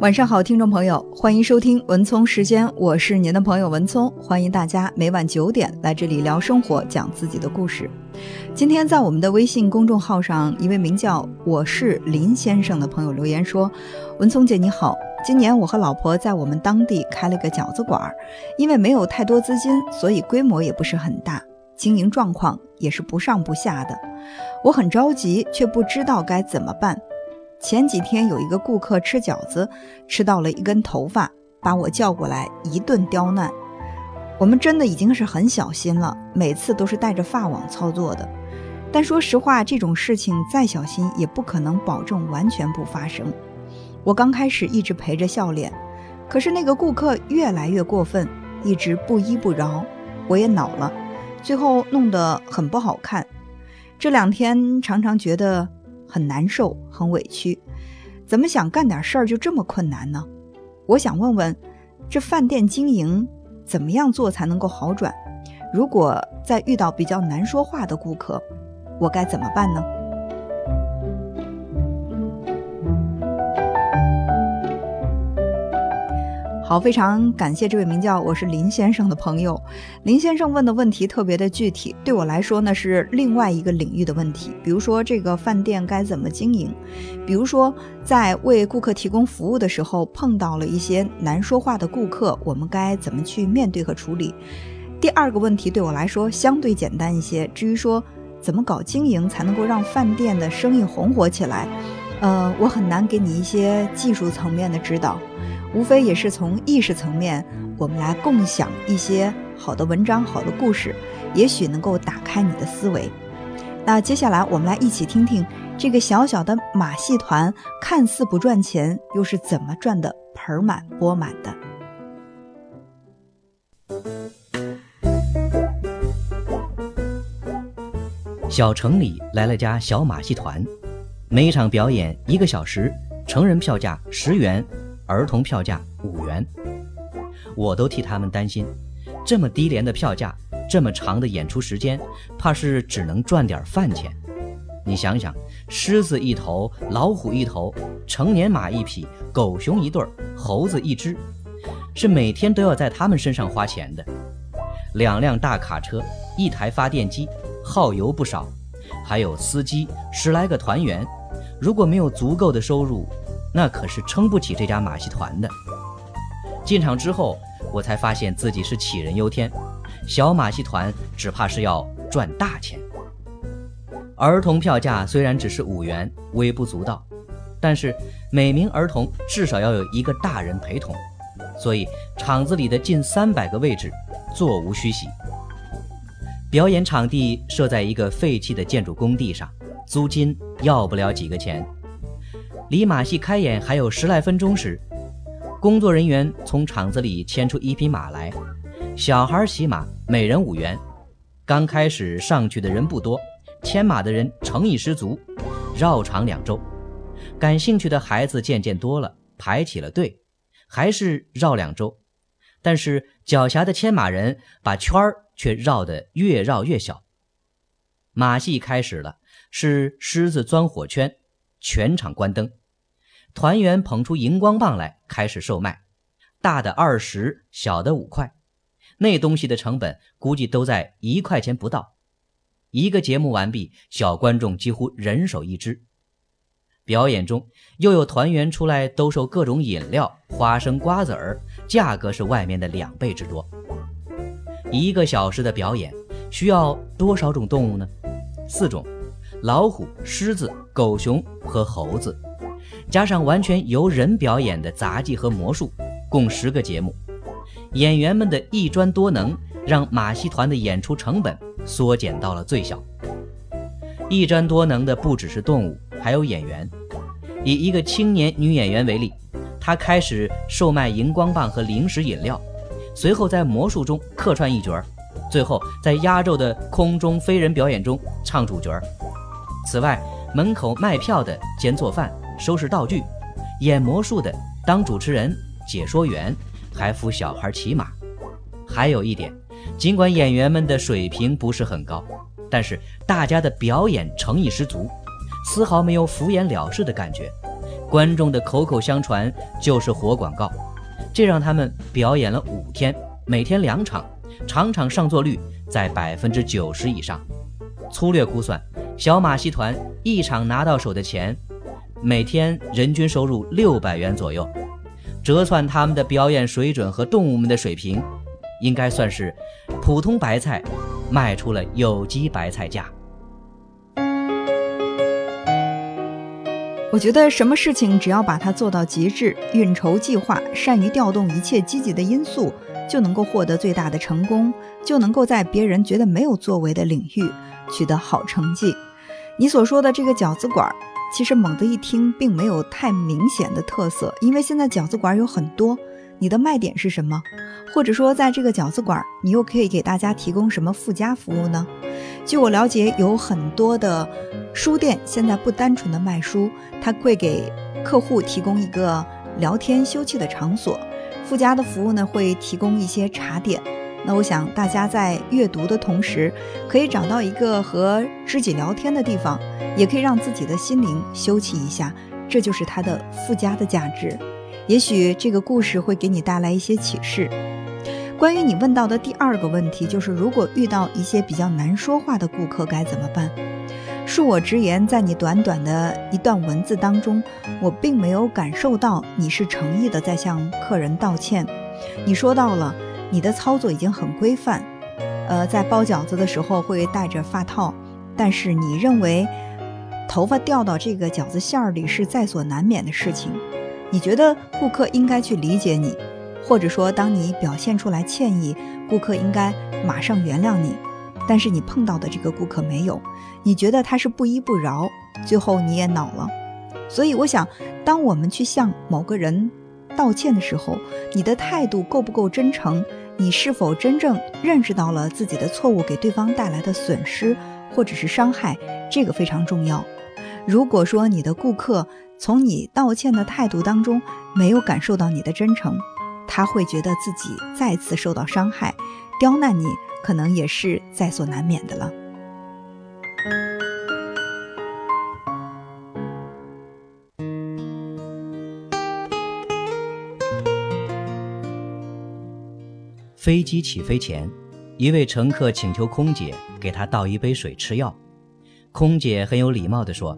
晚上好，听众朋友，欢迎收听文聪时间，我是您的朋友文聪，欢迎大家每晚九点来这里聊生活，讲自己的故事。今天在我们的微信公众号上，一位名叫我是林先生的朋友留言说：“文聪姐你好，今年我和老婆在我们当地开了个饺子馆，因为没有太多资金，所以规模也不是很大，经营状况也是不上不下的。我很着急，却不知道该怎么办。”前几天有一个顾客吃饺子，吃到了一根头发，把我叫过来一顿刁难。我们真的已经是很小心了，每次都是带着发网操作的。但说实话，这种事情再小心也不可能保证完全不发生。我刚开始一直陪着笑脸，可是那个顾客越来越过分，一直不依不饶，我也恼了，最后弄得很不好看。这两天常常觉得。很难受，很委屈，怎么想干点事儿就这么困难呢？我想问问，这饭店经营怎么样做才能够好转？如果再遇到比较难说话的顾客，我该怎么办呢？好，非常感谢这位名叫我是林先生的朋友。林先生问的问题特别的具体，对我来说呢是另外一个领域的问题。比如说这个饭店该怎么经营，比如说在为顾客提供服务的时候碰到了一些难说话的顾客，我们该怎么去面对和处理？第二个问题对我来说相对简单一些。至于说怎么搞经营才能够让饭店的生意红火起来，呃，我很难给你一些技术层面的指导。无非也是从意识层面，我们来共享一些好的文章、好的故事，也许能够打开你的思维。那接下来我们来一起听听这个小小的马戏团，看似不赚钱，又是怎么赚的盆满钵满的。小城里来了家小马戏团，每场表演一个小时，成人票价十元。儿童票价五元，我都替他们担心。这么低廉的票价，这么长的演出时间，怕是只能赚点饭钱。你想想，狮子一头，老虎一头，成年马一匹，狗熊一对儿，猴子一只，是每天都要在他们身上花钱的。两辆大卡车，一台发电机，耗油不少，还有司机十来个团员。如果没有足够的收入，那可是撑不起这家马戏团的。进场之后，我才发现自己是杞人忧天。小马戏团只怕是要赚大钱。儿童票价虽然只是五元，微不足道，但是每名儿童至少要有一个大人陪同，所以场子里的近三百个位置座无虚席。表演场地设在一个废弃的建筑工地上，租金要不了几个钱。离马戏开演还有十来分钟时，工作人员从场子里牵出一匹马来，小孩骑马，每人五元。刚开始上去的人不多，牵马的人诚意十足，绕场两周。感兴趣的孩子渐渐多了，排起了队，还是绕两周。但是狡黠的牵马人把圈儿却绕得越绕越小。马戏开始了，是狮子钻火圈。全场关灯，团员捧出荧光棒来，开始售卖，大的二十，小的五块，那东西的成本估计都在一块钱不到。一个节目完毕，小观众几乎人手一只。表演中又有团员出来兜售各种饮料，花生、瓜子儿，价格是外面的两倍之多。一个小时的表演需要多少种动物呢？四种。老虎、狮子、狗熊和猴子，加上完全由人表演的杂技和魔术，共十个节目。演员们的一专多能，让马戏团的演出成本缩减到了最小。一专多能的不只是动物，还有演员。以一个青年女演员为例，她开始售卖荧光棒和零食饮料，随后在魔术中客串一角，最后在压轴的空中飞人表演中唱主角。此外，门口卖票的兼做饭、收拾道具，演魔术的当主持人、解说员，还扶小孩骑马。还有一点，尽管演员们的水平不是很高，但是大家的表演诚意十足，丝毫没有敷衍了事的感觉，观众的口口相传就是活广告，这让他们表演了五天，每天两场，场场上座率在百分之九十以上。粗略估算，小马戏团一场拿到手的钱，每天人均收入六百元左右，折算他们的表演水准和动物们的水平，应该算是普通白菜卖出了有机白菜价。我觉得什么事情只要把它做到极致，运筹计划，善于调动一切积极的因素，就能够获得最大的成功，就能够在别人觉得没有作为的领域。取得好成绩，你所说的这个饺子馆，其实猛地一听并没有太明显的特色，因为现在饺子馆有很多。你的卖点是什么？或者说，在这个饺子馆，你又可以给大家提供什么附加服务呢？据我了解，有很多的书店现在不单纯的卖书，它会给客户提供一个聊天休憩的场所，附加的服务呢会提供一些茶点。那我想，大家在阅读的同时，可以找到一个和知己聊天的地方，也可以让自己的心灵休憩一下，这就是它的附加的价值。也许这个故事会给你带来一些启示。关于你问到的第二个问题，就是如果遇到一些比较难说话的顾客该怎么办？恕我直言，在你短短的一段文字当中，我并没有感受到你是诚意的在向客人道歉。你说到了。你的操作已经很规范，呃，在包饺子的时候会戴着发套，但是你认为头发掉到这个饺子馅儿里是在所难免的事情，你觉得顾客应该去理解你，或者说当你表现出来歉意，顾客应该马上原谅你，但是你碰到的这个顾客没有，你觉得他是不依不饶，最后你也恼了，所以我想，当我们去向某个人。道歉的时候，你的态度够不够真诚？你是否真正认识到了自己的错误给对方带来的损失或者是伤害？这个非常重要。如果说你的顾客从你道歉的态度当中没有感受到你的真诚，他会觉得自己再次受到伤害，刁难你可能也是在所难免的了。飞机起飞前，一位乘客请求空姐给他倒一杯水吃药。空姐很有礼貌地说：“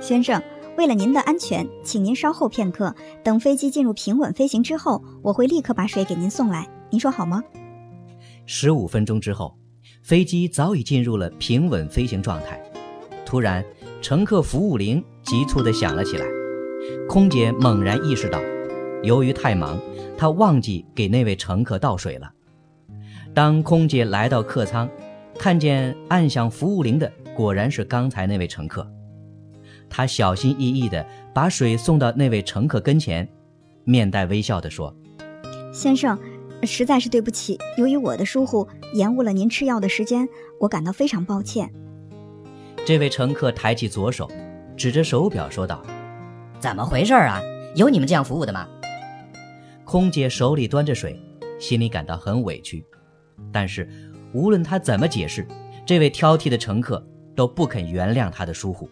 先生，为了您的安全，请您稍后片刻，等飞机进入平稳飞行之后，我会立刻把水给您送来。您说好吗？”十五分钟之后，飞机早已进入了平稳飞行状态。突然，乘客服务铃急促地响了起来。空姐猛然意识到，由于太忙。他忘记给那位乘客倒水了。当空姐来到客舱，看见按响服务铃的果然是刚才那位乘客。她小心翼翼地把水送到那位乘客跟前，面带微笑地说：“先生，实在是对不起，由于我的疏忽，延误了您吃药的时间，我感到非常抱歉。”这位乘客抬起左手，指着手表说道：“怎么回事啊？有你们这样服务的吗？”空姐手里端着水，心里感到很委屈，但是无论她怎么解释，这位挑剔的乘客都不肯原谅她的疏忽。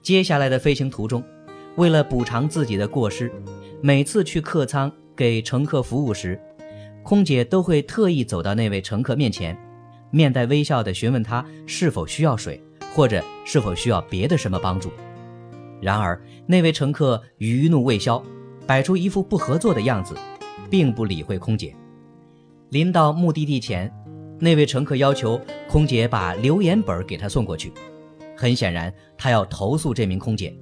接下来的飞行途中，为了补偿自己的过失，每次去客舱给乘客服务时，空姐都会特意走到那位乘客面前，面带微笑地询问他是否需要水，或者是否需要别的什么帮助。然而，那位乘客余怒未消。摆出一副不合作的样子，并不理会空姐。临到目的地前，那位乘客要求空姐把留言本给他送过去。很显然，他要投诉这名空姐。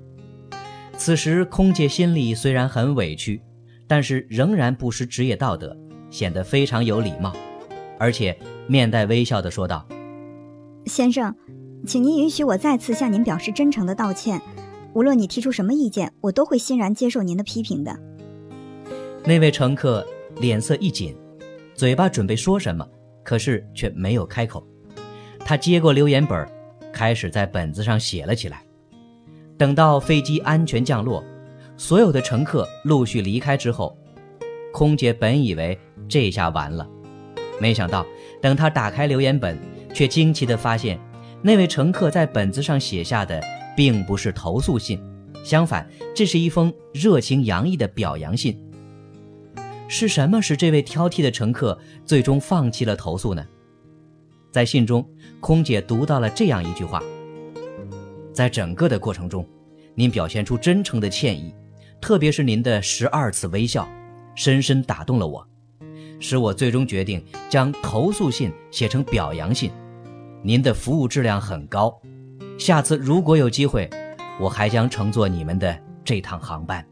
此时，空姐心里虽然很委屈，但是仍然不失职业道德，显得非常有礼貌，而且面带微笑地说道：“先生，请您允许我再次向您表示真诚的道歉。”无论你提出什么意见，我都会欣然接受您的批评的。那位乘客脸色一紧，嘴巴准备说什么，可是却没有开口。他接过留言本，开始在本子上写了起来。等到飞机安全降落，所有的乘客陆续离开之后，空姐本以为这下完了，没想到等他打开留言本，却惊奇地发现，那位乘客在本子上写下的。并不是投诉信，相反，这是一封热情洋溢的表扬信。是什么使这位挑剔的乘客最终放弃了投诉呢？在信中，空姐读到了这样一句话：“在整个的过程中，您表现出真诚的歉意，特别是您的十二次微笑，深深打动了我，使我最终决定将投诉信写成表扬信。您的服务质量很高，下次如果有机会，我还将乘坐你们的这趟航班。”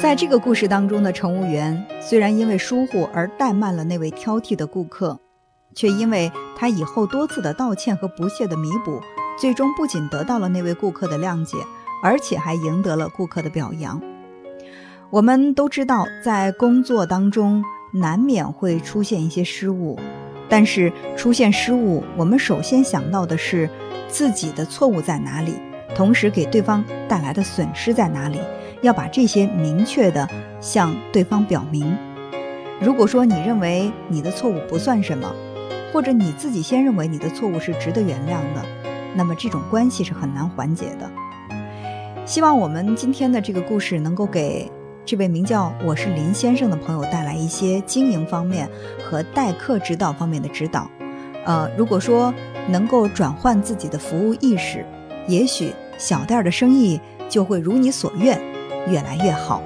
在这个故事当中的乘务员，虽然因为疏忽而怠慢了那位挑剔的顾客，却因为他以后多次的道歉和不懈的弥补，最终不仅得到了那位顾客的谅解，而且还赢得了顾客的表扬。我们都知道，在工作当中难免会出现一些失误，但是出现失误，我们首先想到的是自己的错误在哪里，同时给对方带来的损失在哪里。要把这些明确的向对方表明。如果说你认为你的错误不算什么，或者你自己先认为你的错误是值得原谅的，那么这种关系是很难缓解的。希望我们今天的这个故事能够给这位名叫我是林先生的朋友带来一些经营方面和待客指导方面的指导。呃，如果说能够转换自己的服务意识，也许小店的生意就会如你所愿。越来越好。